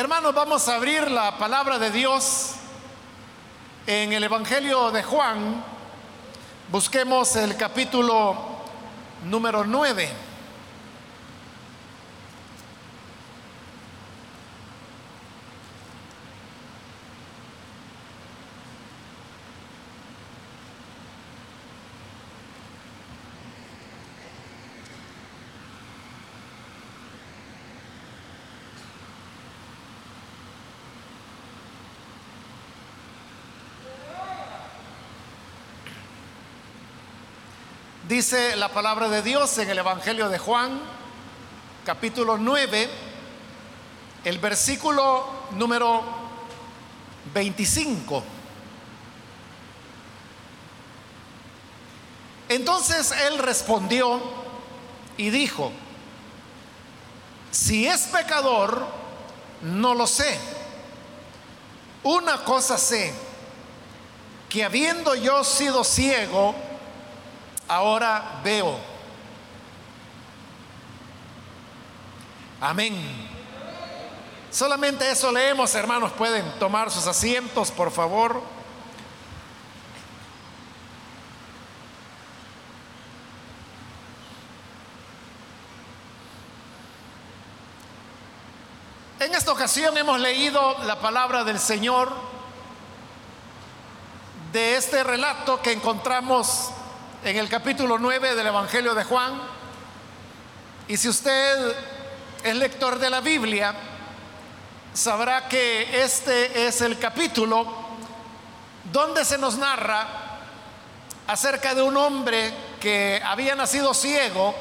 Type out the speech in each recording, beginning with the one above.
Hermanos, vamos a abrir la palabra de Dios en el Evangelio de Juan. Busquemos el capítulo número 9. Dice la palabra de Dios en el Evangelio de Juan, capítulo 9, el versículo número 25. Entonces él respondió y dijo, si es pecador, no lo sé. Una cosa sé, que habiendo yo sido ciego, ahora veo. Amén. Solamente eso leemos, hermanos. Pueden tomar sus asientos, por favor. En esta ocasión hemos leído la palabra del Señor de este relato que encontramos en el capítulo 9 del Evangelio de Juan. Y si usted es lector de la Biblia, sabrá que este es el capítulo donde se nos narra acerca de un hombre que había nacido ciego,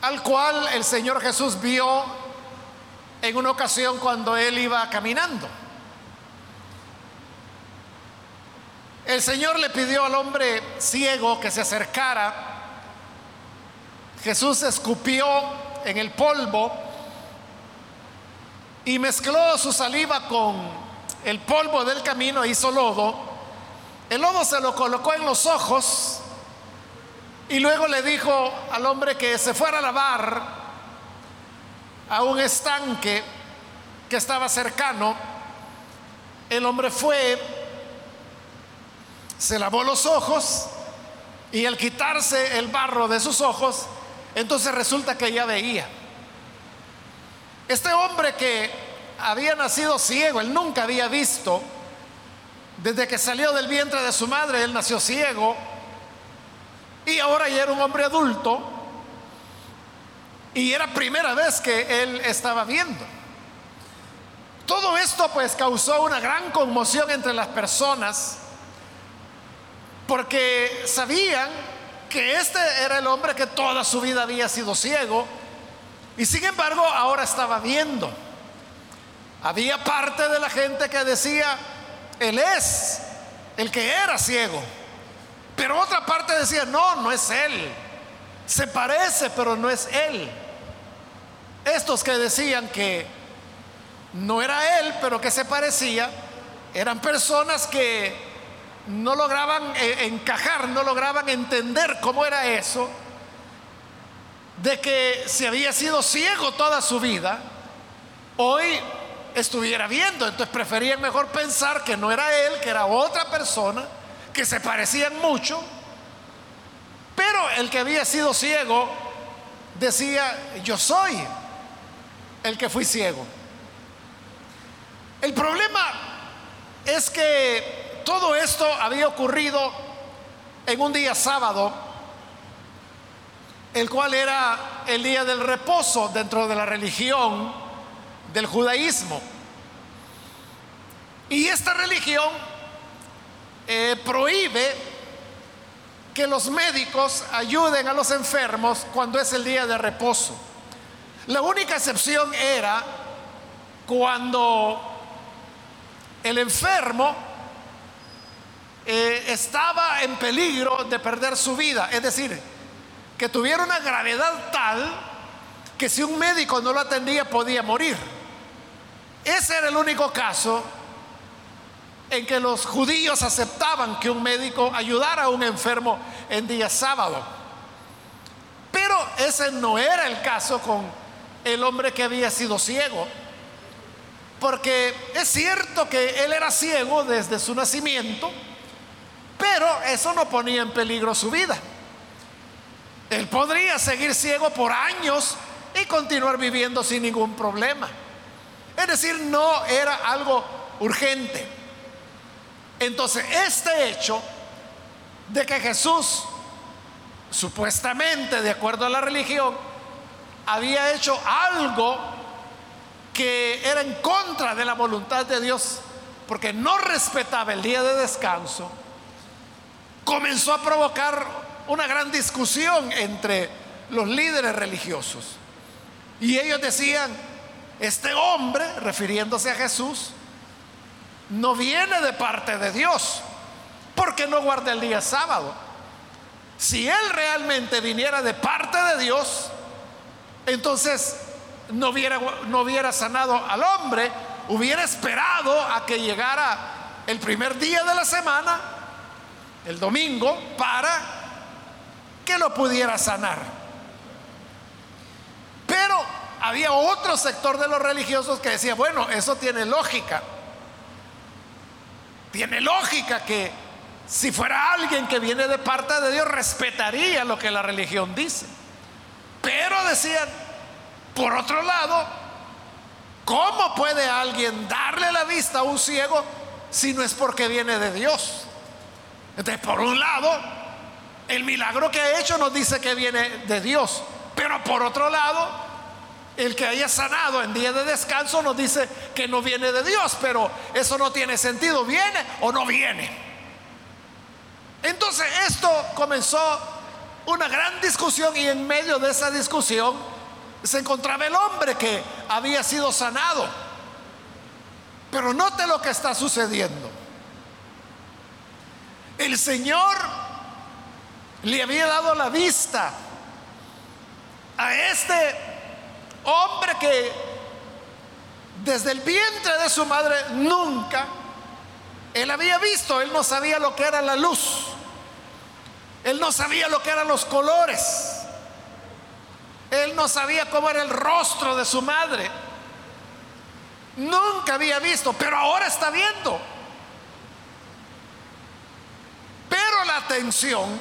al cual el Señor Jesús vio en una ocasión cuando él iba caminando. El Señor le pidió al hombre ciego que se acercara. Jesús escupió en el polvo y mezcló su saliva con el polvo del camino, hizo lodo. El lodo se lo colocó en los ojos y luego le dijo al hombre que se fuera a lavar a un estanque que estaba cercano. El hombre fue se lavó los ojos y al quitarse el barro de sus ojos, entonces resulta que ya veía. Este hombre que había nacido ciego, él nunca había visto, desde que salió del vientre de su madre, él nació ciego y ahora ya era un hombre adulto y era primera vez que él estaba viendo. Todo esto pues causó una gran conmoción entre las personas porque sabían que este era el hombre que toda su vida había sido ciego y sin embargo ahora estaba viendo. Había parte de la gente que decía, Él es el que era ciego. Pero otra parte decía, no, no es Él. Se parece, pero no es Él. Estos que decían que no era Él, pero que se parecía, eran personas que no lograban eh, encajar, no lograban entender cómo era eso, de que si había sido ciego toda su vida, hoy estuviera viendo. Entonces preferían mejor pensar que no era él, que era otra persona, que se parecían mucho, pero el que había sido ciego decía, yo soy el que fui ciego. El problema es que todo esto había ocurrido en un día sábado, el cual era el día del reposo dentro de la religión del judaísmo. Y esta religión eh, prohíbe que los médicos ayuden a los enfermos cuando es el día de reposo. La única excepción era cuando el enfermo eh, estaba en peligro de perder su vida. Es decir, que tuviera una gravedad tal que si un médico no lo atendía podía morir. Ese era el único caso en que los judíos aceptaban que un médico ayudara a un enfermo en día sábado. Pero ese no era el caso con el hombre que había sido ciego. Porque es cierto que él era ciego desde su nacimiento, pero eso no ponía en peligro su vida. Él podría seguir ciego por años y continuar viviendo sin ningún problema. Es decir, no era algo urgente. Entonces, este hecho de que Jesús, supuestamente, de acuerdo a la religión, había hecho algo que era en contra de la voluntad de Dios, porque no respetaba el día de descanso, comenzó a provocar una gran discusión entre los líderes religiosos. Y ellos decían, este hombre, refiriéndose a Jesús, no viene de parte de Dios, porque no guarda el día sábado. Si él realmente viniera de parte de Dios, entonces no hubiera, no hubiera sanado al hombre, hubiera esperado a que llegara el primer día de la semana, el domingo, para que lo pudiera sanar. Pero había otro sector de los religiosos que decía, bueno, eso tiene lógica. Tiene lógica que si fuera alguien que viene de parte de Dios, respetaría lo que la religión dice. Pero decían, por otro lado, ¿cómo puede alguien darle la vista a un ciego si no es porque viene de Dios? Entonces, por un lado, el milagro que ha hecho nos dice que viene de Dios. Pero por otro lado, el que haya sanado en día de descanso nos dice que no viene de Dios, pero eso no tiene sentido. ¿Viene o no viene? Entonces esto comenzó una gran discusión y en medio de esa discusión se encontraba el hombre que había sido sanado. Pero note lo que está sucediendo. El Señor le había dado la vista a este hombre que desde el vientre de su madre nunca él había visto, él no sabía lo que era la luz, él no sabía lo que eran los colores, él no sabía cómo era el rostro de su madre, nunca había visto, pero ahora está viendo. Pero la atención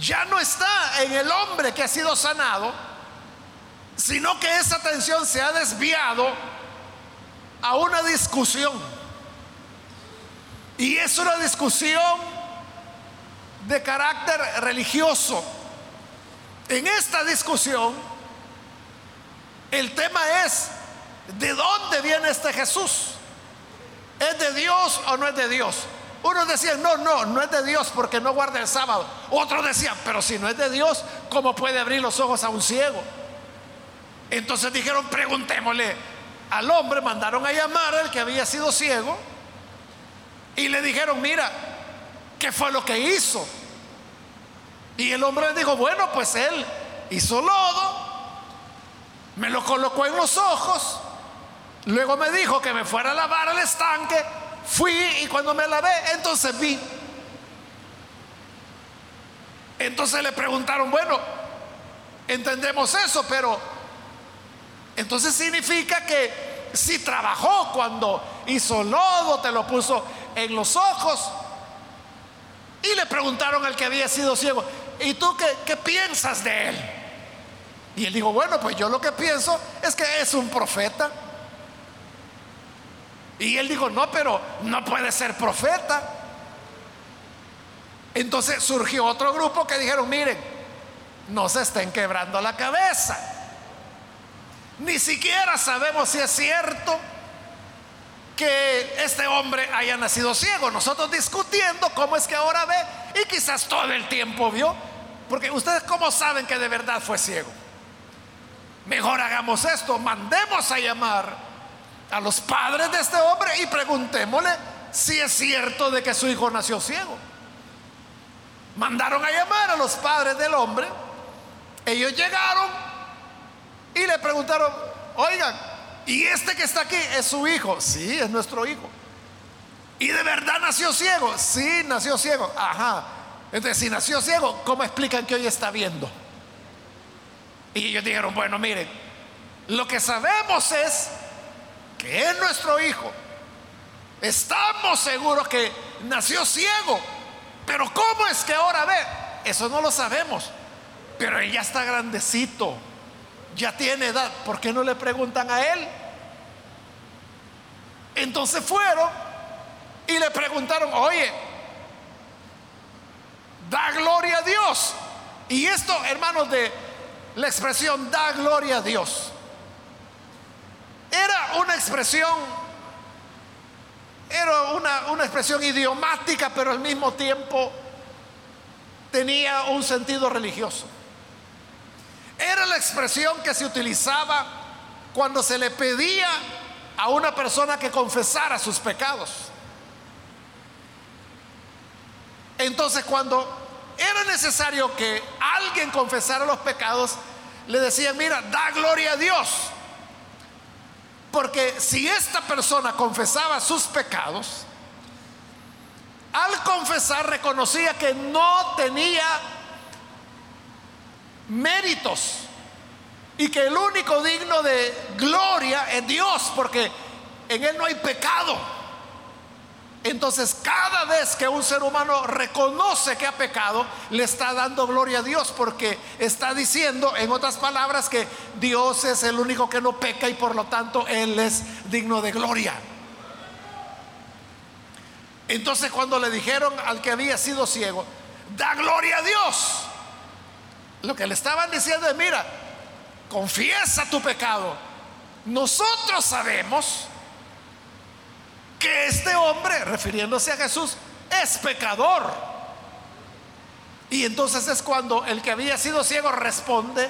ya no está en el hombre que ha sido sanado, sino que esa atención se ha desviado a una discusión. Y es una discusión de carácter religioso. En esta discusión, el tema es, ¿de dónde viene este Jesús? ¿Es de Dios o no es de Dios? Unos decían, no, no, no es de Dios porque no guarda el sábado. Otros decían, pero si no es de Dios, ¿cómo puede abrir los ojos a un ciego? Entonces dijeron, preguntémosle al hombre, mandaron a llamar al que había sido ciego y le dijeron, mira, ¿qué fue lo que hizo? Y el hombre le dijo, bueno, pues él hizo lodo, me lo colocó en los ojos, luego me dijo que me fuera a lavar al estanque Fui y cuando me lavé, entonces vi. Entonces le preguntaron, bueno, entendemos eso, pero entonces significa que si trabajó cuando hizo lodo, te lo puso en los ojos. Y le preguntaron al que había sido ciego, ¿y tú qué, qué piensas de él? Y él dijo, bueno, pues yo lo que pienso es que es un profeta. Y él dijo, no, pero no puede ser profeta. Entonces surgió otro grupo que dijeron, miren, no se estén quebrando la cabeza. Ni siquiera sabemos si es cierto que este hombre haya nacido ciego. Nosotros discutiendo cómo es que ahora ve y quizás todo el tiempo vio. Porque ustedes cómo saben que de verdad fue ciego. Mejor hagamos esto, mandemos a llamar a los padres de este hombre y preguntémosle si es cierto de que su hijo nació ciego. Mandaron a llamar a los padres del hombre. Ellos llegaron y le preguntaron, oigan, ¿y este que está aquí es su hijo? Sí, es nuestro hijo. ¿Y de verdad nació ciego? Sí, nació ciego. Ajá. Entonces, si nació ciego, ¿cómo explican que hoy está viendo? Y ellos dijeron, bueno, miren, lo que sabemos es que es nuestro hijo, estamos seguros que nació ciego, pero ¿cómo es que ahora ve? Eso no lo sabemos, pero él ya está grandecito, ya tiene edad, ¿por qué no le preguntan a él? Entonces fueron y le preguntaron, oye, da gloria a Dios. Y esto, hermanos, de la expresión da gloria a Dios, era una expresión, era una, una expresión idiomática, pero al mismo tiempo tenía un sentido religioso. Era la expresión que se utilizaba cuando se le pedía a una persona que confesara sus pecados. Entonces cuando era necesario que alguien confesara los pecados, le decían, mira, da gloria a Dios. Porque si esta persona confesaba sus pecados, al confesar reconocía que no tenía méritos y que el único digno de gloria es Dios, porque en Él no hay pecado. Entonces, cada vez que un ser humano reconoce que ha pecado, le está dando gloria a Dios porque está diciendo, en otras palabras, que Dios es el único que no peca y por lo tanto Él es digno de gloria. Entonces, cuando le dijeron al que había sido ciego, da gloria a Dios, lo que le estaban diciendo es, mira, confiesa tu pecado. Nosotros sabemos que este hombre, refiriéndose a Jesús, es pecador. Y entonces es cuando el que había sido ciego responde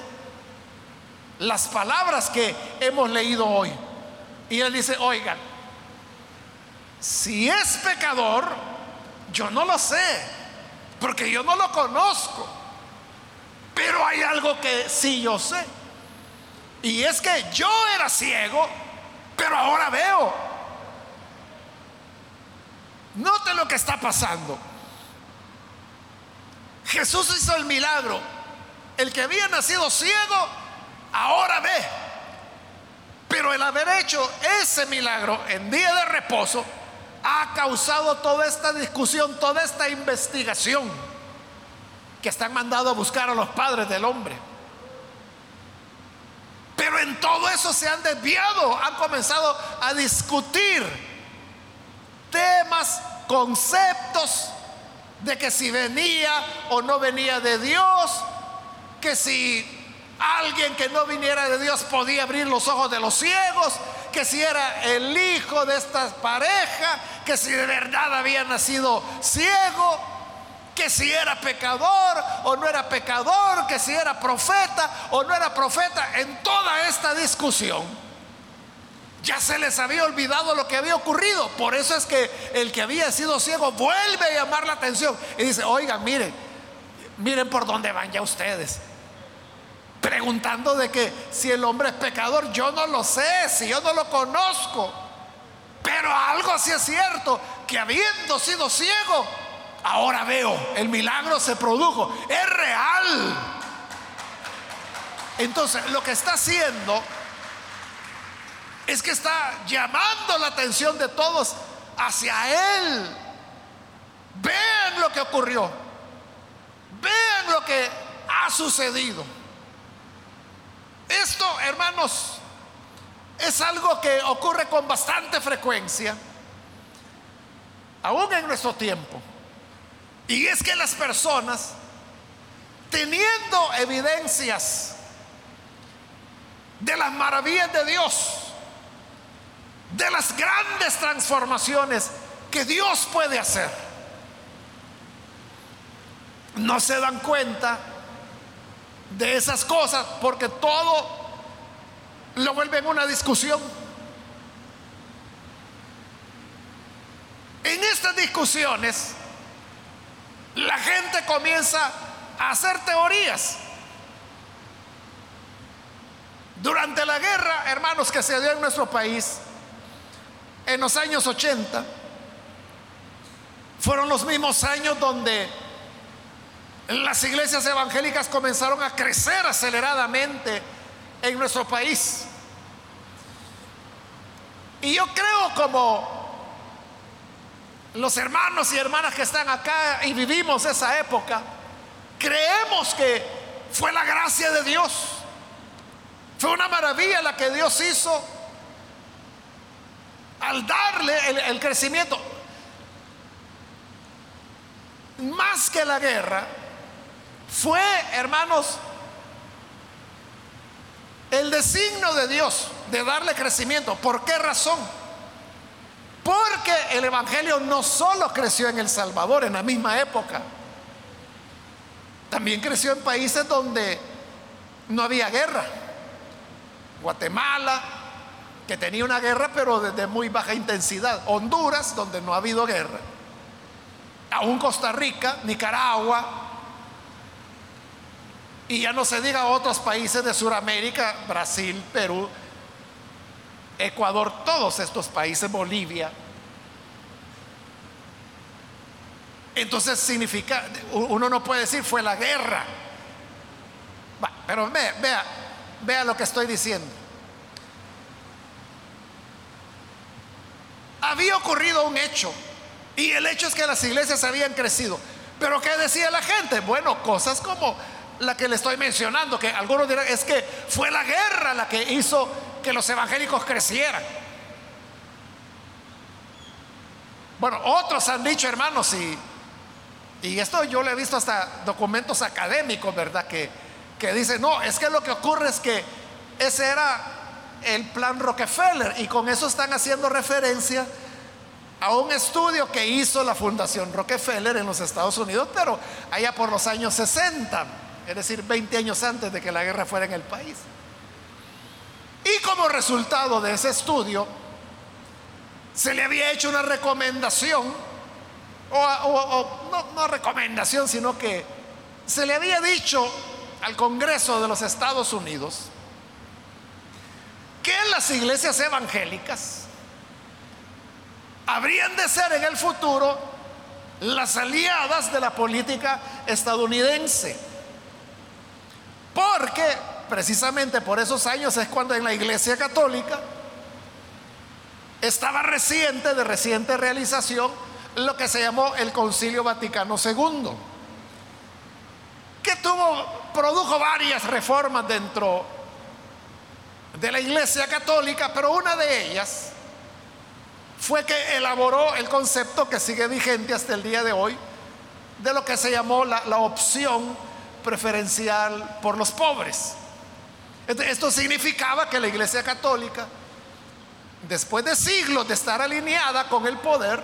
las palabras que hemos leído hoy. Y él dice, oigan, si es pecador, yo no lo sé, porque yo no lo conozco. Pero hay algo que sí yo sé. Y es que yo era ciego, pero ahora veo. Note lo que está pasando. Jesús hizo el milagro. El que había nacido ciego, ahora ve. Pero el haber hecho ese milagro en día de reposo ha causado toda esta discusión, toda esta investigación que están mandando a buscar a los padres del hombre. Pero en todo eso se han desviado, han comenzado a discutir temas, conceptos de que si venía o no venía de Dios, que si alguien que no viniera de Dios podía abrir los ojos de los ciegos, que si era el hijo de esta pareja, que si de verdad había nacido ciego, que si era pecador o no era pecador, que si era profeta o no era profeta, en toda esta discusión ya se les había olvidado lo que había ocurrido. Por eso es que el que había sido ciego vuelve a llamar la atención y dice, oigan, miren, miren por dónde van ya ustedes. Preguntando de que si el hombre es pecador, yo no lo sé, si yo no lo conozco. Pero algo sí es cierto, que habiendo sido ciego, ahora veo, el milagro se produjo, es real. Entonces, lo que está haciendo es que está llamando la atención de todos hacia Él. Vean lo que ocurrió. Vean lo que ha sucedido. Esto, hermanos, es algo que ocurre con bastante frecuencia, aún en nuestro tiempo. Y es que las personas, teniendo evidencias de las maravillas de Dios, de las grandes transformaciones que Dios puede hacer. No se dan cuenta de esas cosas porque todo lo vuelven una discusión. En estas discusiones, la gente comienza a hacer teorías. Durante la guerra, hermanos, que se dio en nuestro país, en los años 80 fueron los mismos años donde las iglesias evangélicas comenzaron a crecer aceleradamente en nuestro país. Y yo creo como los hermanos y hermanas que están acá y vivimos esa época, creemos que fue la gracia de Dios. Fue una maravilla la que Dios hizo al darle el, crecimiento. Más que la guerra, fue, hermanos, el designio de Dios de darle crecimiento. ¿Por qué razón? Porque el Evangelio no solo creció en El Salvador en la misma época, también creció en países donde no había guerra. Guatemala, que tenía una guerra pero de muy baja intensidad. Honduras, donde no ha habido guerra. Aún Costa Rica, Nicaragua. Y ya no se diga otros países de Sudamérica, Brasil, Perú, Ecuador, todos estos países, Bolivia. Entonces significa, uno no puede decir fue la guerra. pero vea, vea, vea lo que estoy diciendo. Había ocurrido un hecho y el hecho es que las iglesias habían crecido. Pero ¿qué decía la gente? Bueno, cosas como la que le estoy mencionando, que algunos dirán, es que fue la guerra la que hizo que los evangélicos crecieran. Bueno, otros han dicho, hermanos, y, y esto yo lo he visto hasta documentos académicos, ¿verdad? Que, que dicen, no, es que lo que ocurre es que ese era el plan Rockefeller y con eso están haciendo referencia a un estudio que hizo la Fundación Rockefeller en los Estados Unidos, pero allá por los años 60, es decir, 20 años antes de que la guerra fuera en el país. Y como resultado de ese estudio, se le había hecho una recomendación, o, no, recomendación, sino que se le había dicho al Congreso de los Estados Unidos que las iglesias evangélicas habrían de ser en el futuro las aliadas de la política estadounidense. Porque precisamente por esos años es cuando en la Iglesia Católica estaba reciente, de reciente realización, lo que se llamó el Concilio Vaticano II, que tuvo, produjo varias reformas dentro de la Iglesia Católica, pero una de ellas fue que elaboró el concepto que sigue vigente hasta el día de hoy, de lo que se llamó la, la opción preferencial por los pobres. Esto significaba que la Iglesia Católica, después de siglos de estar alineada con el poder,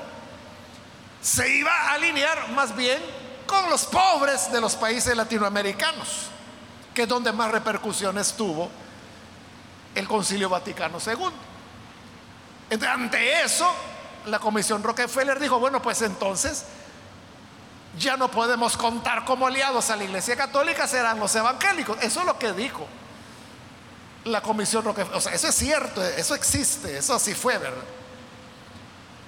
se iba a alinear más bien con los pobres de los países latinoamericanos, que es donde más repercusiones tuvo el Concilio Vaticano II. ante eso, la Comisión Rockefeller dijo, bueno, pues entonces ya no podemos contar como aliados a la Iglesia Católica, serán los evangélicos. Eso es lo que dijo la comisión Rockefeller. O sea, eso es cierto, eso existe, eso así fue, ¿verdad?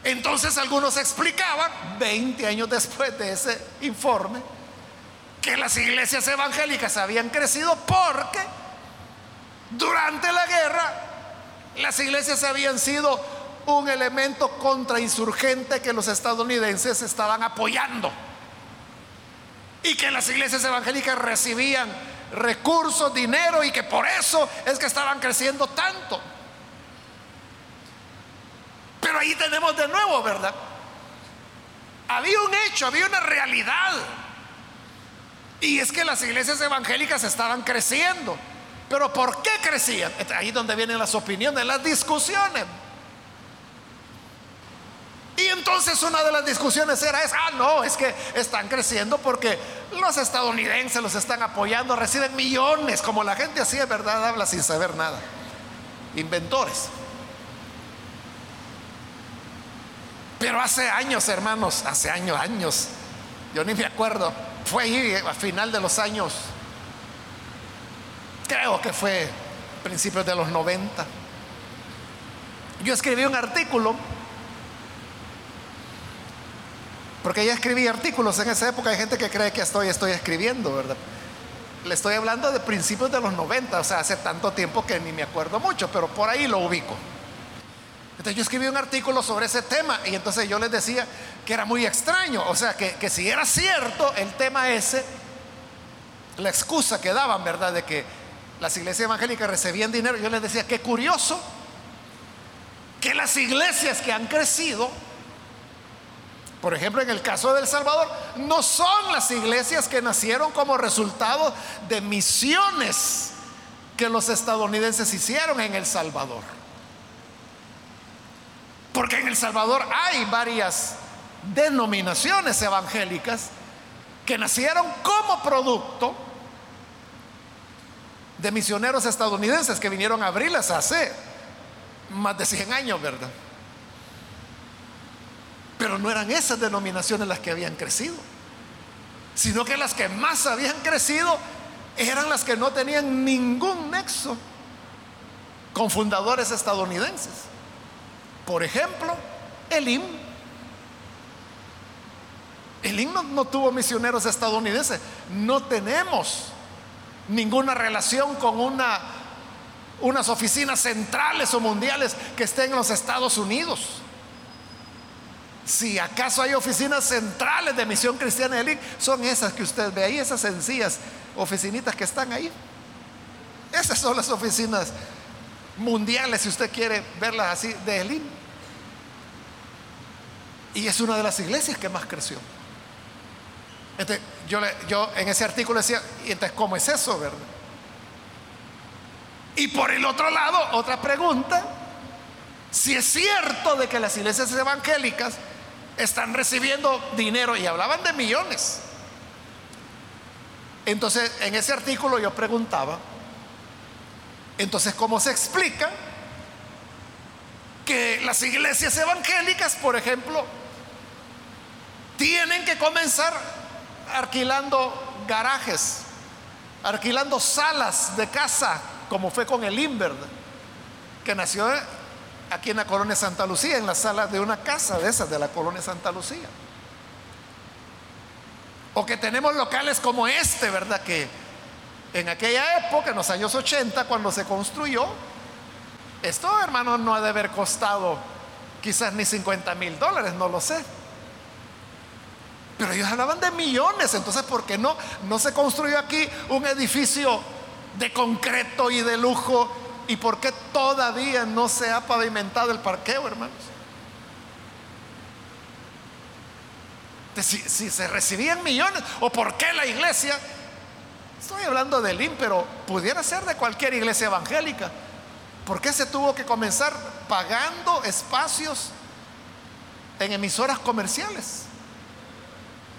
Entonces algunos explicaban, 20 años después de ese informe, que las iglesias evangélicas habían crecido porque durante la guerra las iglesias habían sido un elemento contrainsurgente que los estadounidenses estaban apoyando y que las iglesias evangélicas recibían recursos, dinero y que por eso es que estaban creciendo tanto. Pero ahí tenemos de nuevo, ¿verdad? Había un hecho, había una realidad. Y es que las iglesias evangélicas estaban creciendo. Pero ¿por qué crecían? Ahí donde vienen las opiniones, las discusiones. Y entonces una de las discusiones era es, ah, no, es que están creciendo porque los estadounidenses los están apoyando, reciben millones, como la gente así de verdad habla sin saber nada. Inventores. Pero hace años, hermanos, hace años, años, yo ni me acuerdo, fue ahí a final de los años, creo que fue principios de los 90. Yo escribí un artículo Porque ya escribí artículos en esa época. Hay gente que cree que estoy, estoy escribiendo, ¿verdad? Le estoy hablando de principios de los 90, o sea, hace tanto tiempo que ni me acuerdo mucho, pero por ahí lo ubico. Entonces yo escribí un artículo sobre ese tema y entonces yo les decía que era muy extraño, o sea, que, que si era cierto el tema ese, la excusa que daban, ¿verdad? De que las iglesias evangélicas recibían dinero, yo les decía, qué curioso que las iglesias que han crecido, por ejemplo en el caso de El Salvador, no son las iglesias que nacieron como resultado de misiones que los estadounidenses hicieron en El Salvador. Porque en El Salvador hay varias denominaciones evangélicas que nacieron como producto de misioneros estadounidenses que vinieron a abrirlas hace más de 100 años, ¿verdad? Pero no eran esas denominaciones las que habían crecido, sino que las que más habían crecido eran las que no tenían ningún nexo con fundadores estadounidenses. Por ejemplo, el IM. El IM no, no tuvo misioneros estadounidenses. No tenemos ninguna relación con una, unas oficinas centrales o mundiales que estén en los Estados Unidos. Si acaso hay oficinas centrales de misión cristiana de IM, son esas que usted ve ahí, esas sencillas oficinitas que están ahí. Esas son las oficinas mundiales, si usted quiere verlas así, de Elim. Y es una de las iglesias que más creció. Entonces, yo, yo en ese artículo decía, ¿y entonces cómo es eso, verdad? Y por el otro lado, otra pregunta, si es cierto de que las iglesias evangélicas están recibiendo dinero y hablaban de millones. Entonces, en ese artículo yo preguntaba, entonces, ¿cómo se explica que las iglesias evangélicas, por ejemplo, tienen que comenzar alquilando garajes, alquilando salas de casa, como fue con el Inver, que nació aquí en la colonia Santa Lucía, en la sala de una casa de esas de la colonia Santa Lucía. O que tenemos locales como este, ¿verdad? Que en aquella época, en los años 80, cuando se construyó, esto, hermano, no ha de haber costado quizás ni 50 mil dólares, no lo sé. Pero ellos hablaban de millones, entonces ¿por qué no, no se construyó aquí un edificio de concreto y de lujo? ¿Y por qué todavía no se ha pavimentado el parqueo, hermanos? Si, se recibían millones, o por qué la iglesia, estoy hablando del IN, pero pudiera ser de cualquier iglesia evangélica, ¿por qué se tuvo que comenzar pagando espacios en emisoras comerciales?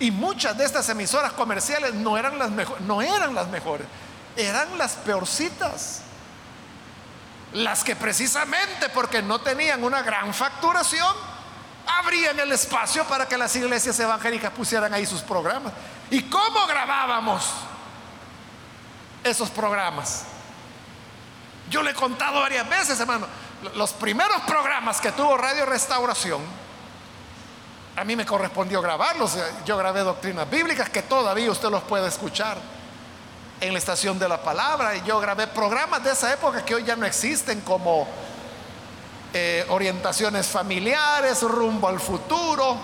Y muchas de estas emisoras comerciales no eran las, mejores, no eran las mejores, eran las peorcitas. Las que precisamente porque no tenían una gran facturación, abrían el espacio para que las iglesias evangélicas pusieran ahí sus programas. ¿Y cómo grabábamos esos programas? Yo le he contado varias veces, hermano, los primeros programas que tuvo Radio Restauración, a mí me correspondió grabarlos. Yo grabé doctrinas bíblicas que todavía usted los puede escuchar en la estación de la palabra. Y yo grabé programas de esa época que hoy ya no existen como eh, orientaciones familiares, rumbo al futuro.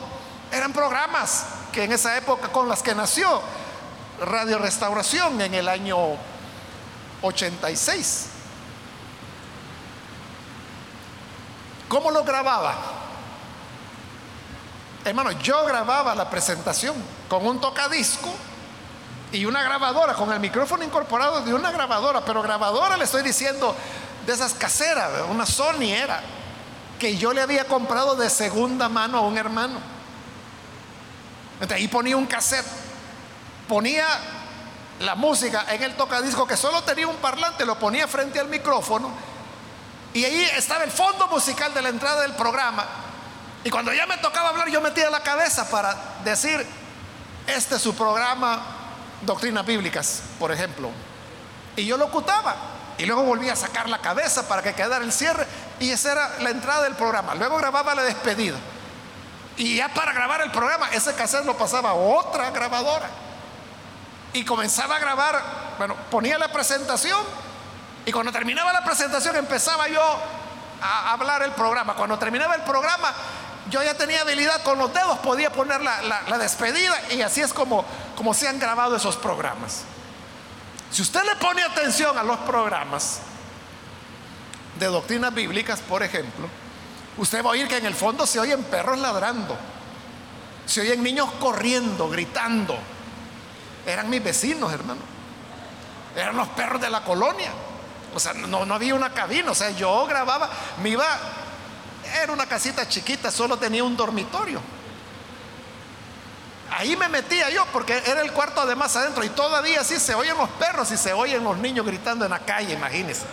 Eran programas que en esa época con las que nació Radio Restauración en el año 86. ¿Cómo lo grababa? Hermano, yo grababa la presentación con un tocadisco y una grabadora, con el micrófono incorporado de una grabadora, pero grabadora le estoy diciendo de esas caseras, una Sony era, que yo le había comprado de segunda mano a un hermano. Entonces ahí ponía un cassette, ponía la música en el tocadisco que solo tenía un parlante, lo ponía frente al micrófono y ahí estaba el fondo musical de la entrada del programa y cuando ya me tocaba hablar, yo metía la cabeza para decir, este es su programa, Doctrinas Bíblicas, por ejemplo. Y yo lo ocutaba. Y luego volvía a sacar la cabeza para que quedara el cierre. Y esa era la entrada del programa. Luego grababa la despedida. Y ya para grabar el programa, ese cassette lo pasaba a otra grabadora. Y comenzaba a grabar, bueno, ponía la presentación. Y cuando terminaba la presentación empezaba yo a hablar el programa. Cuando terminaba el programa, yo ya tenía habilidad con los dedos, podía poner la, despedida y así es como, se han grabado esos programas. Si usted le pone atención a los programas de doctrinas bíblicas, por ejemplo, usted va a oír que en el fondo se oyen perros ladrando, se oyen niños corriendo, gritando. Eran mis vecinos, hermano. Eran los perros de la colonia. O sea, no, no había una cabina. O sea, yo grababa, me iba era una casita chiquita, solo tenía un dormitorio. Ahí me metía yo porque era el cuarto además adentro y todavía sí se oyen los perros y se oyen los niños gritando en la calle, imagínense.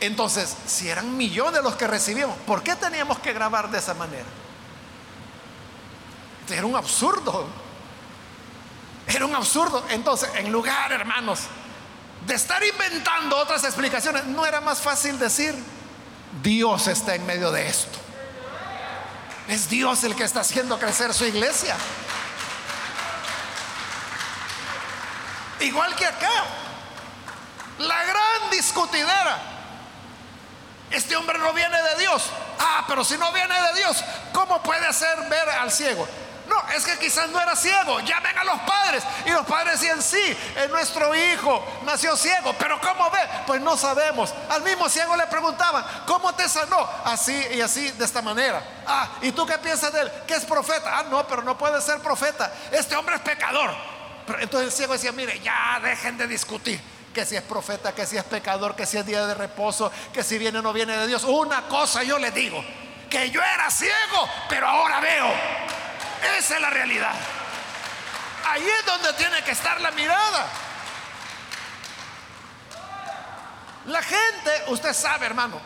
Entonces, si eran millones los que recibíamos, ¿por qué teníamos que grabar de esa manera? Era un absurdo. Era un absurdo. Entonces, en lugar, hermanos, de estar inventando otras explicaciones, no era más fácil decir, Dios está en medio de esto. Es Dios el que está haciendo crecer su iglesia. Igual que acá, la gran discutidera. Este hombre no viene de Dios. Ah, pero si no viene de Dios, ¿cómo puede hacer ver al ciego? Es que quizás no era ciego. Llamen a los padres. Y los padres decían, sí, es nuestro hijo nació ciego. Pero ¿cómo ve? Pues no sabemos. Al mismo ciego le preguntaban, ¿cómo te sanó? Así y así, de esta manera. Ah, ¿y tú qué piensas de él? Que es profeta. Ah, no, pero no puede ser profeta. Este hombre es pecador. Pero entonces el ciego decía, mire, ya dejen de discutir que si es profeta, que si es pecador, que si es día de reposo, que si viene o no viene de Dios. Una cosa yo le digo, que yo era ciego, pero ahora veo. Esa es la realidad. Ahí es donde tiene que estar la mirada. La gente, usted sabe, hermano,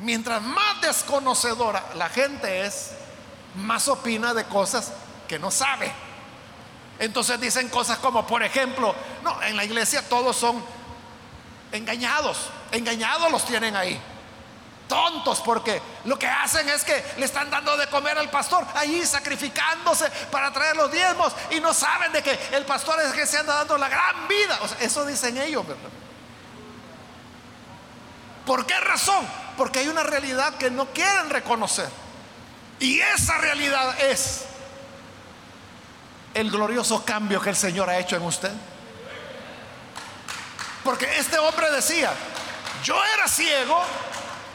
mientras más desconocedora la gente es, más opina de cosas que no sabe. Entonces dicen cosas como, por ejemplo, no, en la iglesia todos son engañados, engañados los tienen ahí tontos porque lo que hacen es que le están dando de comer al pastor ahí sacrificándose para traer los diezmos y no saben de que el pastor es que se anda dando la gran vida. eso dicen ellos, ¿verdad? ¿Por qué razón? Porque hay una realidad que no quieren reconocer. Y esa realidad es el glorioso cambio que el Señor ha hecho en usted. Porque este hombre decía, yo era ciego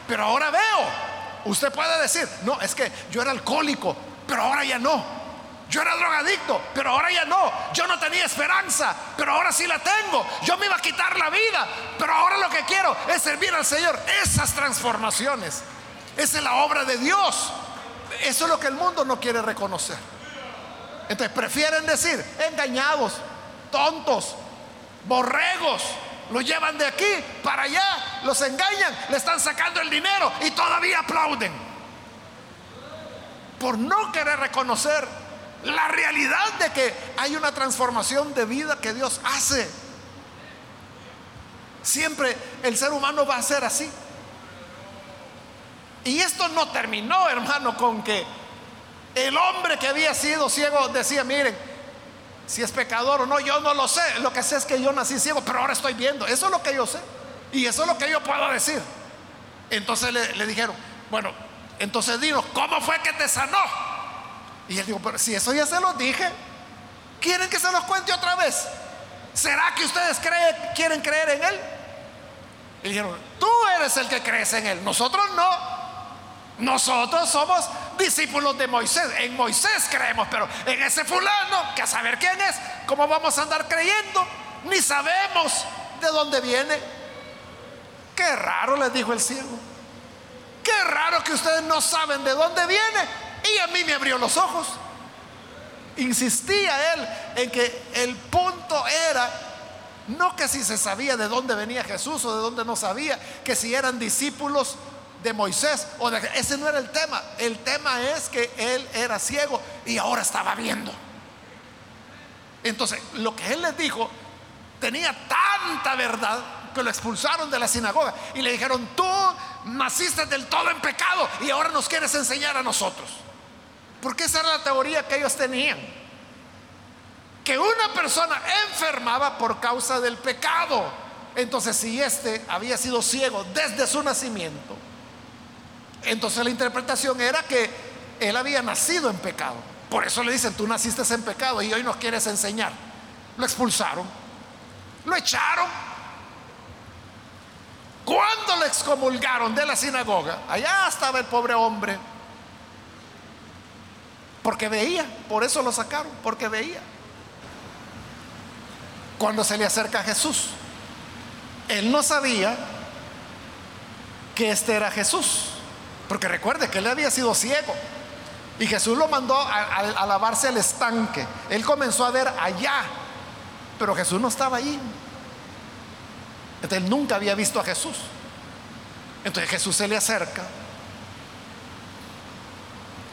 pero ahora veo. Usted puede decir, no, es que yo era alcohólico, pero ahora ya no. Yo era drogadicto, pero ahora ya no. Yo no tenía esperanza, pero ahora sí la tengo. Yo me iba a quitar la vida, pero ahora lo que quiero es servir al Señor. Esas transformaciones, esa es la obra de Dios. Eso es lo que el mundo no quiere reconocer. Entonces prefieren decir engañados, tontos, borregos, los llevan de aquí para allá, los engañan, le están sacando el dinero y todavía aplauden. Por no querer reconocer la realidad de que hay una transformación de vida que Dios hace. Siempre el ser humano va a ser así. Y esto no terminó, hermano, con que el hombre que había sido ciego decía, miren, si es pecador o no, yo no lo sé. Lo que sé es que yo nací ciego, pero ahora estoy viendo. Eso es lo que yo sé. Y eso es lo que yo puedo decir. Entonces le, dijeron, bueno, entonces dinos, ¿cómo fue que te sanó? Y él dijo, pero si eso ya se lo dije, ¿quieren que se los cuente otra vez? ¿Será que ustedes quieren creer en él? Y dijeron, tú eres el que crees en él, nosotros no. Nosotros somos discípulos de Moisés. En Moisés creemos, pero en ese fulano, que a saber quién es, ¿cómo vamos a andar creyendo? Ni sabemos de dónde viene. Qué raro, les dijo el ciego. Qué raro que ustedes no saben de dónde viene. Y a mí me abrió los ojos. Insistía él en que el punto era no que si se sabía de dónde venía Jesús o de dónde no sabía, que si eran discípulos de Moisés o de ese no era el tema. El tema es que él era ciego y ahora estaba viendo. Entonces, lo que él les dijo tenía tanta verdad que lo expulsaron de la sinagoga y le dijeron, tú naciste del todo en pecado y ahora nos quieres enseñar a nosotros. Porque esa era la teoría que ellos tenían. Que una persona enfermaba por causa del pecado Entonces, si este había sido ciego desde su nacimiento, entonces la interpretación era que él había nacido en pecado. Por eso le dicen, tú naciste en pecado y hoy nos quieres enseñar. Lo expulsaron, lo echaron. Cuando lo excomulgaron de la sinagoga, allá estaba el pobre hombre. Porque veía, por eso lo sacaron, porque veía. Cuando se le acerca a Jesús, él no sabía que este era Jesús. Porque recuerde que él había sido ciego. Y Jesús lo mandó a, lavarse al estanque. Él comenzó a ver allá. Pero Jesús no estaba allí. Entonces él nunca había visto a Jesús. Entonces Jesús se le acerca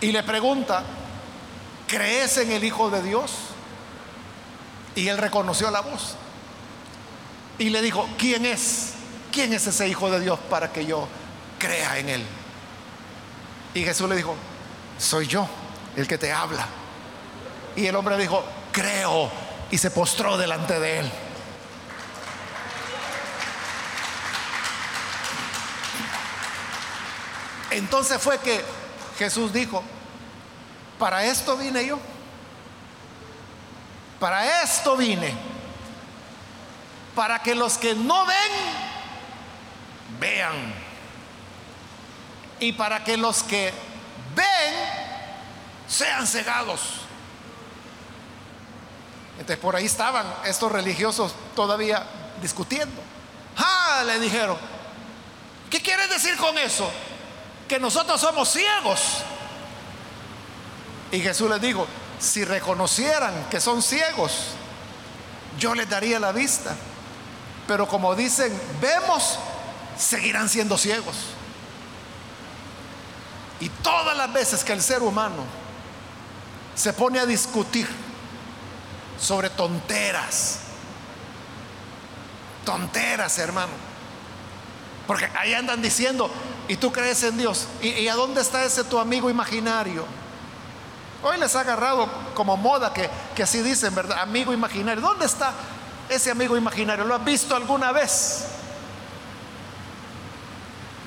y le pregunta, ¿crees en el Hijo de Dios? Y él reconoció la voz. Y le dijo, ¿quién es? ¿Quién es ese Hijo de Dios para que yo crea en él? Y Jesús le dijo, soy yo el que te habla. Y el hombre dijo, creo. Y se postró delante de él. Entonces fue que Jesús dijo, para esto vine yo. Para esto vine. Para que los que no ven, vean. Y para que los que ven, sean cegados. Entonces por ahí estaban estos religiosos todavía discutiendo. Ah, le dijeron, ¿qué quieres decir con eso? Que nosotros somos ciegos. Y Jesús les dijo, si reconocieran que son ciegos, yo les daría la vista. Pero como dicen, vemos, seguirán siendo ciegos. Y todas las veces que el ser humano se pone a discutir sobre tonteras, tonteras, hermano, porque ahí andan diciendo, ¿y tú crees en Dios? ¿Y, a dónde está ese tu amigo imaginario? Hoy les ha agarrado como moda que, que así dicen, ¿verdad? Amigo imaginario. ¿Dónde está ese amigo imaginario? ¿Lo has visto alguna vez?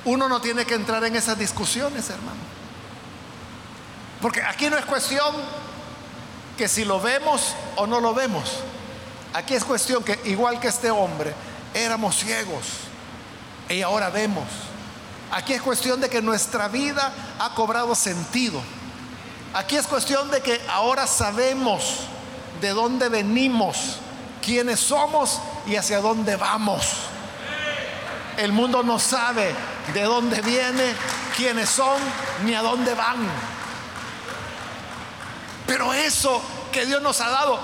Uno no tiene que entrar en esas discusiones, hermano. Porque aquí no es cuestión que si lo vemos o no lo vemos. Aquí es cuestión que igual que este hombre, éramos ciegos y ahora vemos. Aquí es cuestión de que nuestra vida ha cobrado sentido. Aquí es cuestión de que ahora sabemos de dónde venimos, quiénes somos y hacia dónde vamos. El mundo no sabe de dónde viene, quiénes son, ni a dónde van. Pero eso que Dios nos ha dado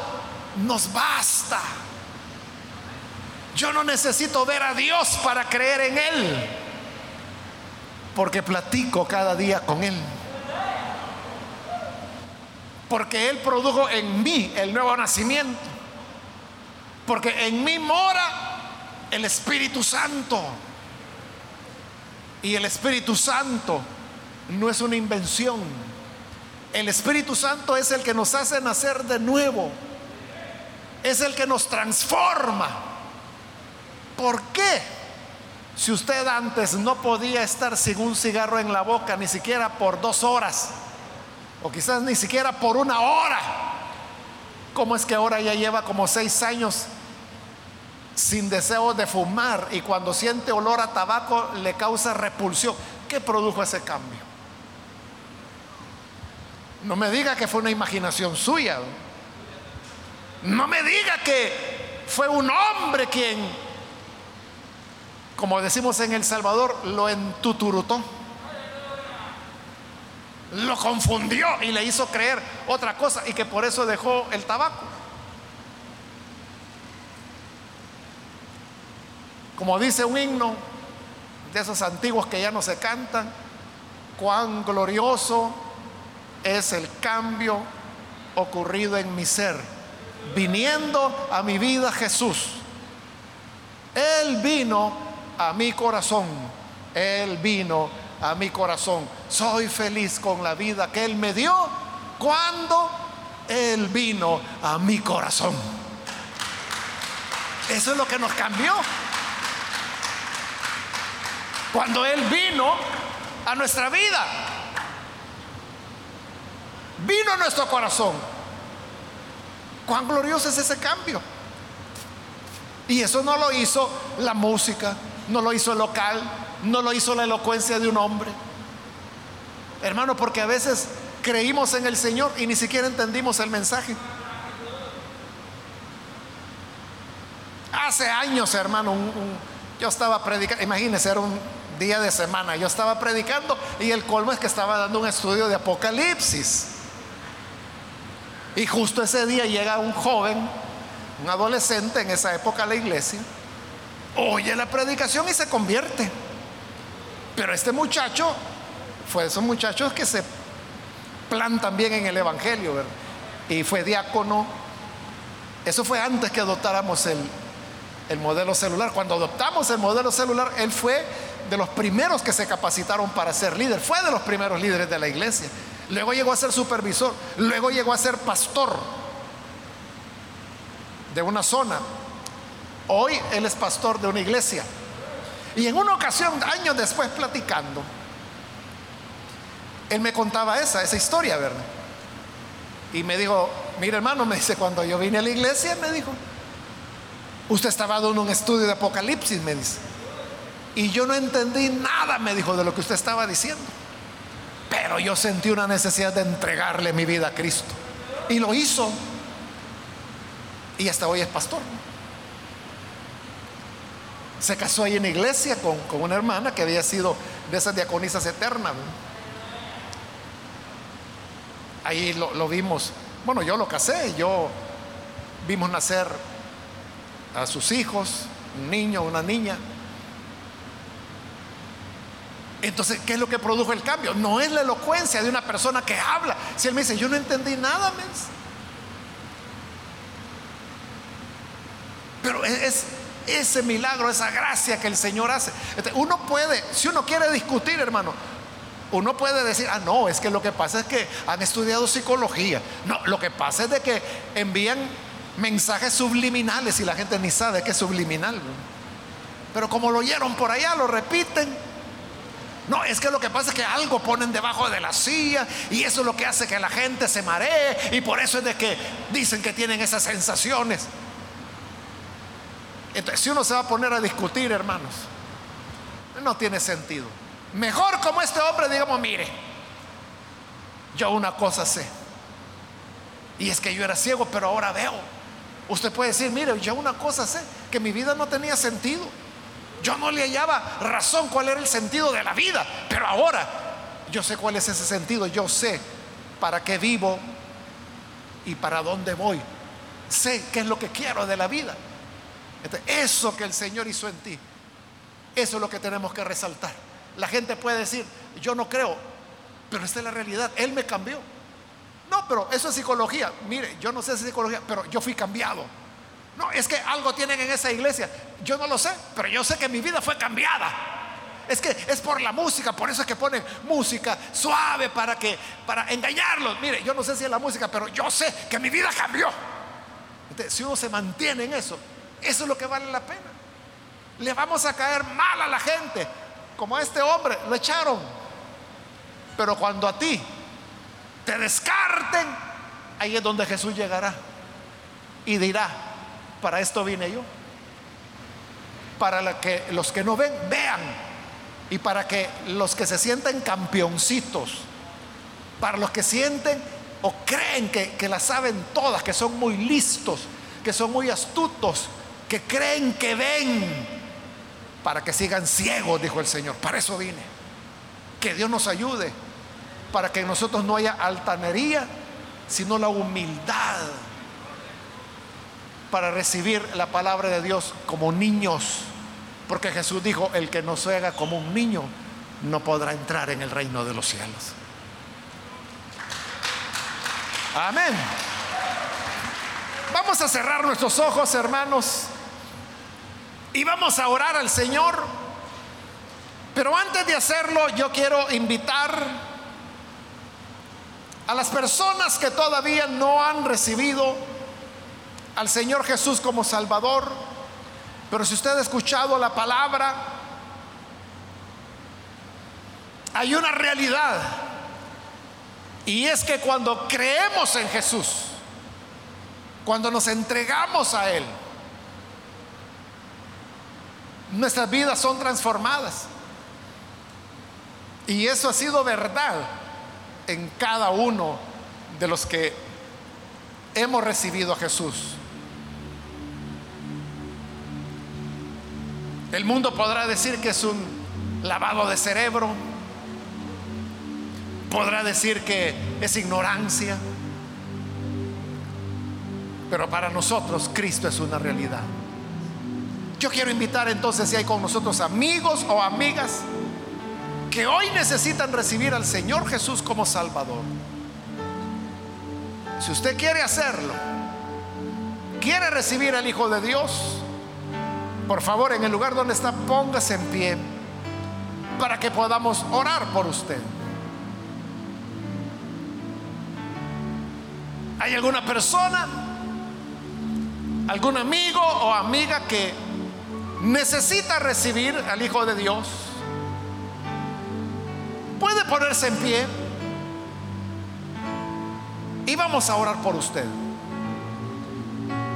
nos basta. Yo no necesito ver a Dios para creer en Él, porque platico cada día con Él. Porque Él produjo en mí el nuevo nacimiento. Porque en mí mora el Espíritu Santo. Y el Espíritu Santo no es una invención. El Espíritu Santo es el que nos hace nacer de nuevo. Es el que nos transforma. ¿Por qué? Si usted antes no podía estar sin un cigarro en la boca, ni siquiera por dos horas, o quizás ni siquiera por una hora, ¿cómo es que ahora ya lleva como seis años sin deseo de fumar y cuando siente olor a tabaco le causa repulsión. ¿Qué produjo ese cambio? No me diga que fue una imaginación suya. No me diga que fue un hombre quien, como decimos en El Salvador, lo entuturutó. Lo confundió y le hizo creer otra cosa y que por eso dejó el tabaco. Como dice un himno de esos antiguos que ya no se cantan, cuán glorioso es el cambio ocurrido en mi ser, viniendo a mi vida Jesús. Él vino a mi corazón, Él vino a mi corazón. Soy feliz con la vida que Él me dio cuando Él vino a mi corazón. Eso es lo que nos cambió. Cuando Él vino a nuestra vida. Vino a nuestro corazón. Cuán glorioso es ese cambio. Y eso no lo hizo la música, no lo hizo el local, no lo hizo la elocuencia de un hombre. Hermano, porque a veces creímos en el Señor y ni siquiera entendimos el mensaje. Hace años, hermano, yo estaba predicando, imagínense, era un día de semana, yo estaba predicando y el colmo es que estaba dando un estudio de Apocalipsis. Y justo ese día llega un joven, un adolescente en esa época a la iglesia, oye la predicación y se convierte. Pero este muchacho fue de esos muchachos que se plantan bien en el Evangelio, Y fue diácono. Eso fue antes que adoptáramos el, el modelo celular. Cuando adoptamos el modelo celular, él fue de los primeros que se capacitaron para ser líder. Fue de los primeros líderes de la iglesia. Luego llegó a ser supervisor. Luego llegó a ser pastor de una zona. Hoy él es pastor de una iglesia. Y en una ocasión, años después, platicando, él me contaba esa, esa historia, ¿verdad? Y me dijo, mire hermano, me dice, cuando yo vine a la iglesia, me dijo, usted estaba dando un estudio de Apocalipsis, me dice. Y yo no entendí nada, me dijo, de lo que usted estaba diciendo. Pero yo sentí una necesidad de entregarle mi vida a Cristo. Y lo hizo. Y hasta hoy es pastor. Se casó ahí en la iglesia con, una hermana que había sido de esas diaconisas eternas. Ahí lo, lo vimos. Bueno, yo lo casé, yo vimos nacer a sus hijos, un niño, una niña. Entonces, ¿qué es lo que produjo el cambio? No es la elocuencia de una persona que habla. Si él me dice, yo no entendí nada, mes. Pero es ese milagro, esa gracia que el Señor hace. Uno puede, si uno quiere discutir, hermano, uno puede decir, ah, no, es que lo que pasa es que han estudiado psicología. No, lo que pasa es de que envían mensajes subliminales y la gente ni sabe que es subliminal. Pero como lo oyeron por allá, lo repiten. No, es que lo que pasa es que algo ponen debajo de la silla y eso es lo que hace que la gente se maree y por eso es de que dicen que tienen esas sensaciones. Entonces, si uno se va a poner a discutir, hermanos, no tiene sentido. Mejor como este hombre, digamos, mire, yo una cosa sé. Y es que yo era ciego, pero ahora veo. Usted puede decir, mire, yo una cosa sé, que mi vida no tenía sentido. Yo no le hallaba razón cuál era el sentido de la vida, pero ahora yo sé cuál es ese sentido, yo sé para qué vivo y para dónde voy. Sé qué es lo que quiero de la vida. eso que el Señor hizo en ti, eso es lo que tenemos que resaltar. La gente puede decir, yo no creo, pero esta es la realidad, Él me cambió. No, pero eso es psicología. Mire, yo no sé si es psicología, pero yo fui cambiado. No, es que algo tienen en esa iglesia. Yo no lo sé, pero yo sé que mi vida fue cambiada. Es que es por la música, por eso es que ponen música suave para que para engañarlos. Mire, yo no sé si es la música, pero yo sé que mi vida cambió. si uno se mantiene en eso, eso es lo que vale la pena. Le vamos a caer mal a la gente, como a este hombre, lo echaron. Pero cuando a ti te descarten, ahí es donde Jesús llegará y dirá, para esto vine yo. Para que los que no ven, vean. Y para que los que se sienten campeoncitos, para los que sienten o creen que, que la saben todas, que son muy listos, que son muy astutos, que creen que ven, para que sigan ciegos, dijo el Señor. Para eso vine. Que Dios nos ayude, para que en nosotros no haya altanería, sino la humildad para recibir la palabra de Dios como niños. Porque Jesús dijo, el que no se haga como un niño no podrá entrar en el reino de los cielos. Amén. Vamos a cerrar nuestros ojos, hermanos, y vamos a orar al Señor. Pero antes de hacerlo, yo quiero invitar a las personas que todavía no han recibido al Señor Jesús como Salvador, pero si usted ha escuchado la palabra hay una realidad. Y es que cuando creemos en Jesús, cuando nos entregamos a Él, nuestras vidas son transformadas. Y eso ha sido verdad en cada uno de los que hemos recibido a Jesús. El mundo podrá decir que es un lavado de cerebro, podrá decir que es ignorancia, pero para nosotros Cristo es una realidad. Yo quiero invitar entonces si hay con nosotros amigos o amigas que hoy necesitan recibir al Señor Jesús como Salvador. Si usted quiere hacerlo, quiere recibir al Hijo de Dios, por favor en el lugar donde está, póngase en pie para que podamos orar por usted. ¿Hay alguna persona, algún amigo o amiga que necesita recibir al Hijo de Dios? Puede ponerse en pie y vamos a orar por usted.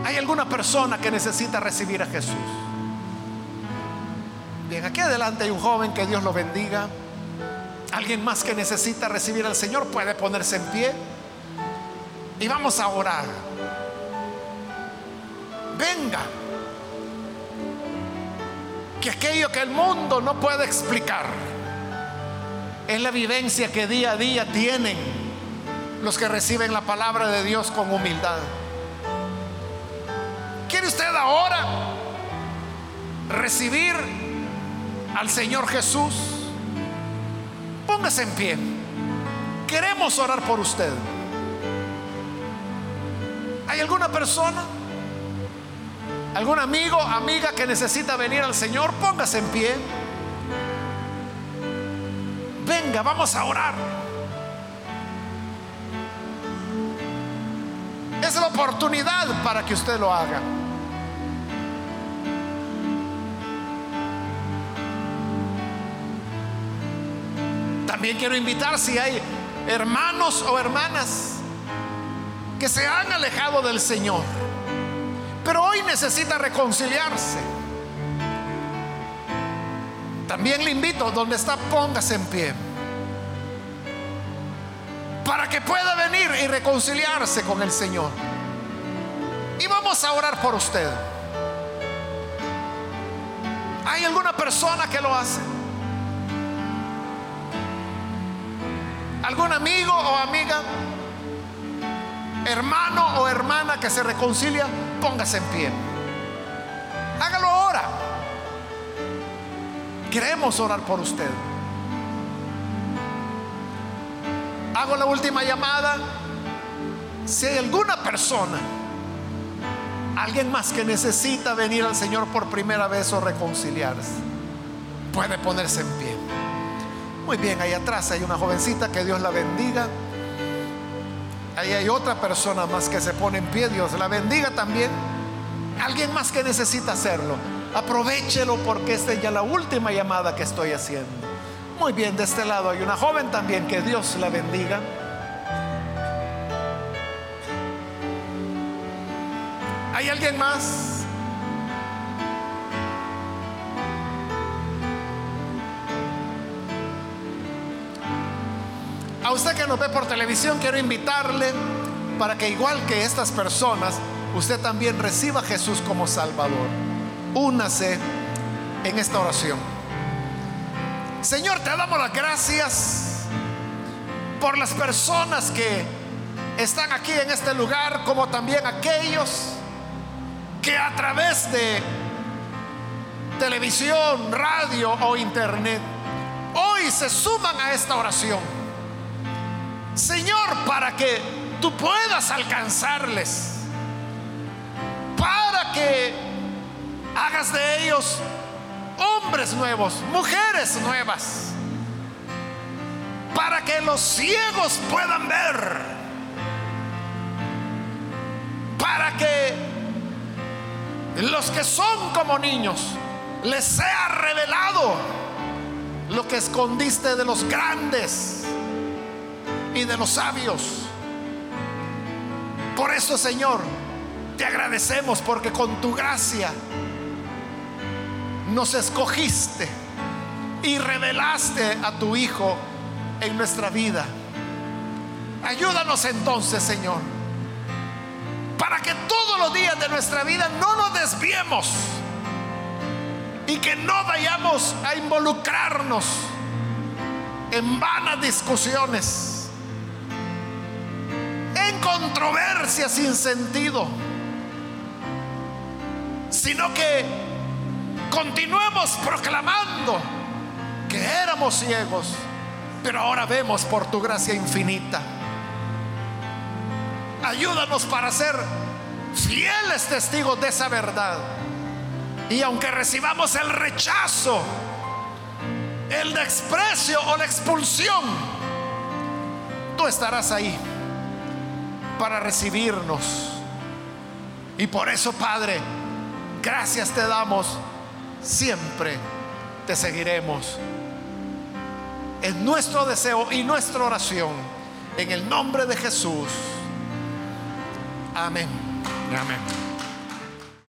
¿Hay alguna persona que necesita recibir a Jesús? Bien, aquí adelante hay un joven que Dios lo bendiga. Alguien más que necesita recibir al Señor puede ponerse en pie. Y vamos a orar. Venga. Que aquello que el mundo no puede explicar es la vivencia que día a día tienen los que reciben la palabra de Dios con humildad. ¿Quiere usted ahora recibir al Señor Jesús? Póngase en pie. Queremos orar por usted. ¿Hay alguna persona? ¿Algún amigo, amiga que necesita venir al Señor? Póngase en pie. Venga, vamos a orar. Es la oportunidad para que usted lo haga. También quiero invitar si hay hermanos o hermanas que se han alejado del Señor, pero hoy necesita reconciliarse. También le invito, donde está, póngase en pie. Para que pueda venir y reconciliarse con el Señor. Y vamos a orar por usted. ¿Hay alguna persona que lo hace? ¿Algún amigo o amiga? hermano o hermana que se reconcilia, póngase en pie. Hágalo ahora. Queremos orar por usted. Hago la última llamada. Si hay alguna persona, alguien más que necesita venir al Señor por primera vez o reconciliarse, puede ponerse en pie. Muy bien, ahí atrás hay una jovencita, que Dios la bendiga. Ahí hay otra persona más que se pone en pie. Dios la bendiga también. Alguien más que necesita hacerlo. Aprovechelo porque esta es ya la última llamada que estoy haciendo. Muy bien, de este lado hay una joven también. Que Dios la bendiga. ¿Hay alguien más? Usted que nos ve por televisión, quiero invitarle para que igual que estas personas, usted también reciba a Jesús como Salvador. Únase en esta oración. Señor, te damos las gracias por las personas que están aquí en este lugar, como también aquellos que a través de televisión, radio o internet hoy se suman a esta oración. Señor, para que tú puedas alcanzarles, para que hagas de ellos hombres nuevos, mujeres nuevas, para que los ciegos puedan ver, para que los que son como niños les sea revelado lo que escondiste de los grandes y de los sabios. Por eso, Señor, te agradecemos porque con tu gracia nos escogiste y revelaste a tu Hijo en nuestra vida. Ayúdanos entonces, Señor, para que todos los días de nuestra vida no nos desviemos y que no vayamos a involucrarnos en vanas discusiones, en controversias sin sentido, sino que continuemos proclamando que éramos ciegos, pero ahora vemos por tu gracia infinita. Ayúdanos para ser fieles testigos de esa verdad. Y aunque recibamos el rechazo, el desprecio o la expulsión, tú estarás ahí para recibirnos. Y por eso, Padre, gracias te damos. Siempre te seguiremos. Es nuestro deseo y nuestra oración en el nombre de Jesús. Amén. Amén.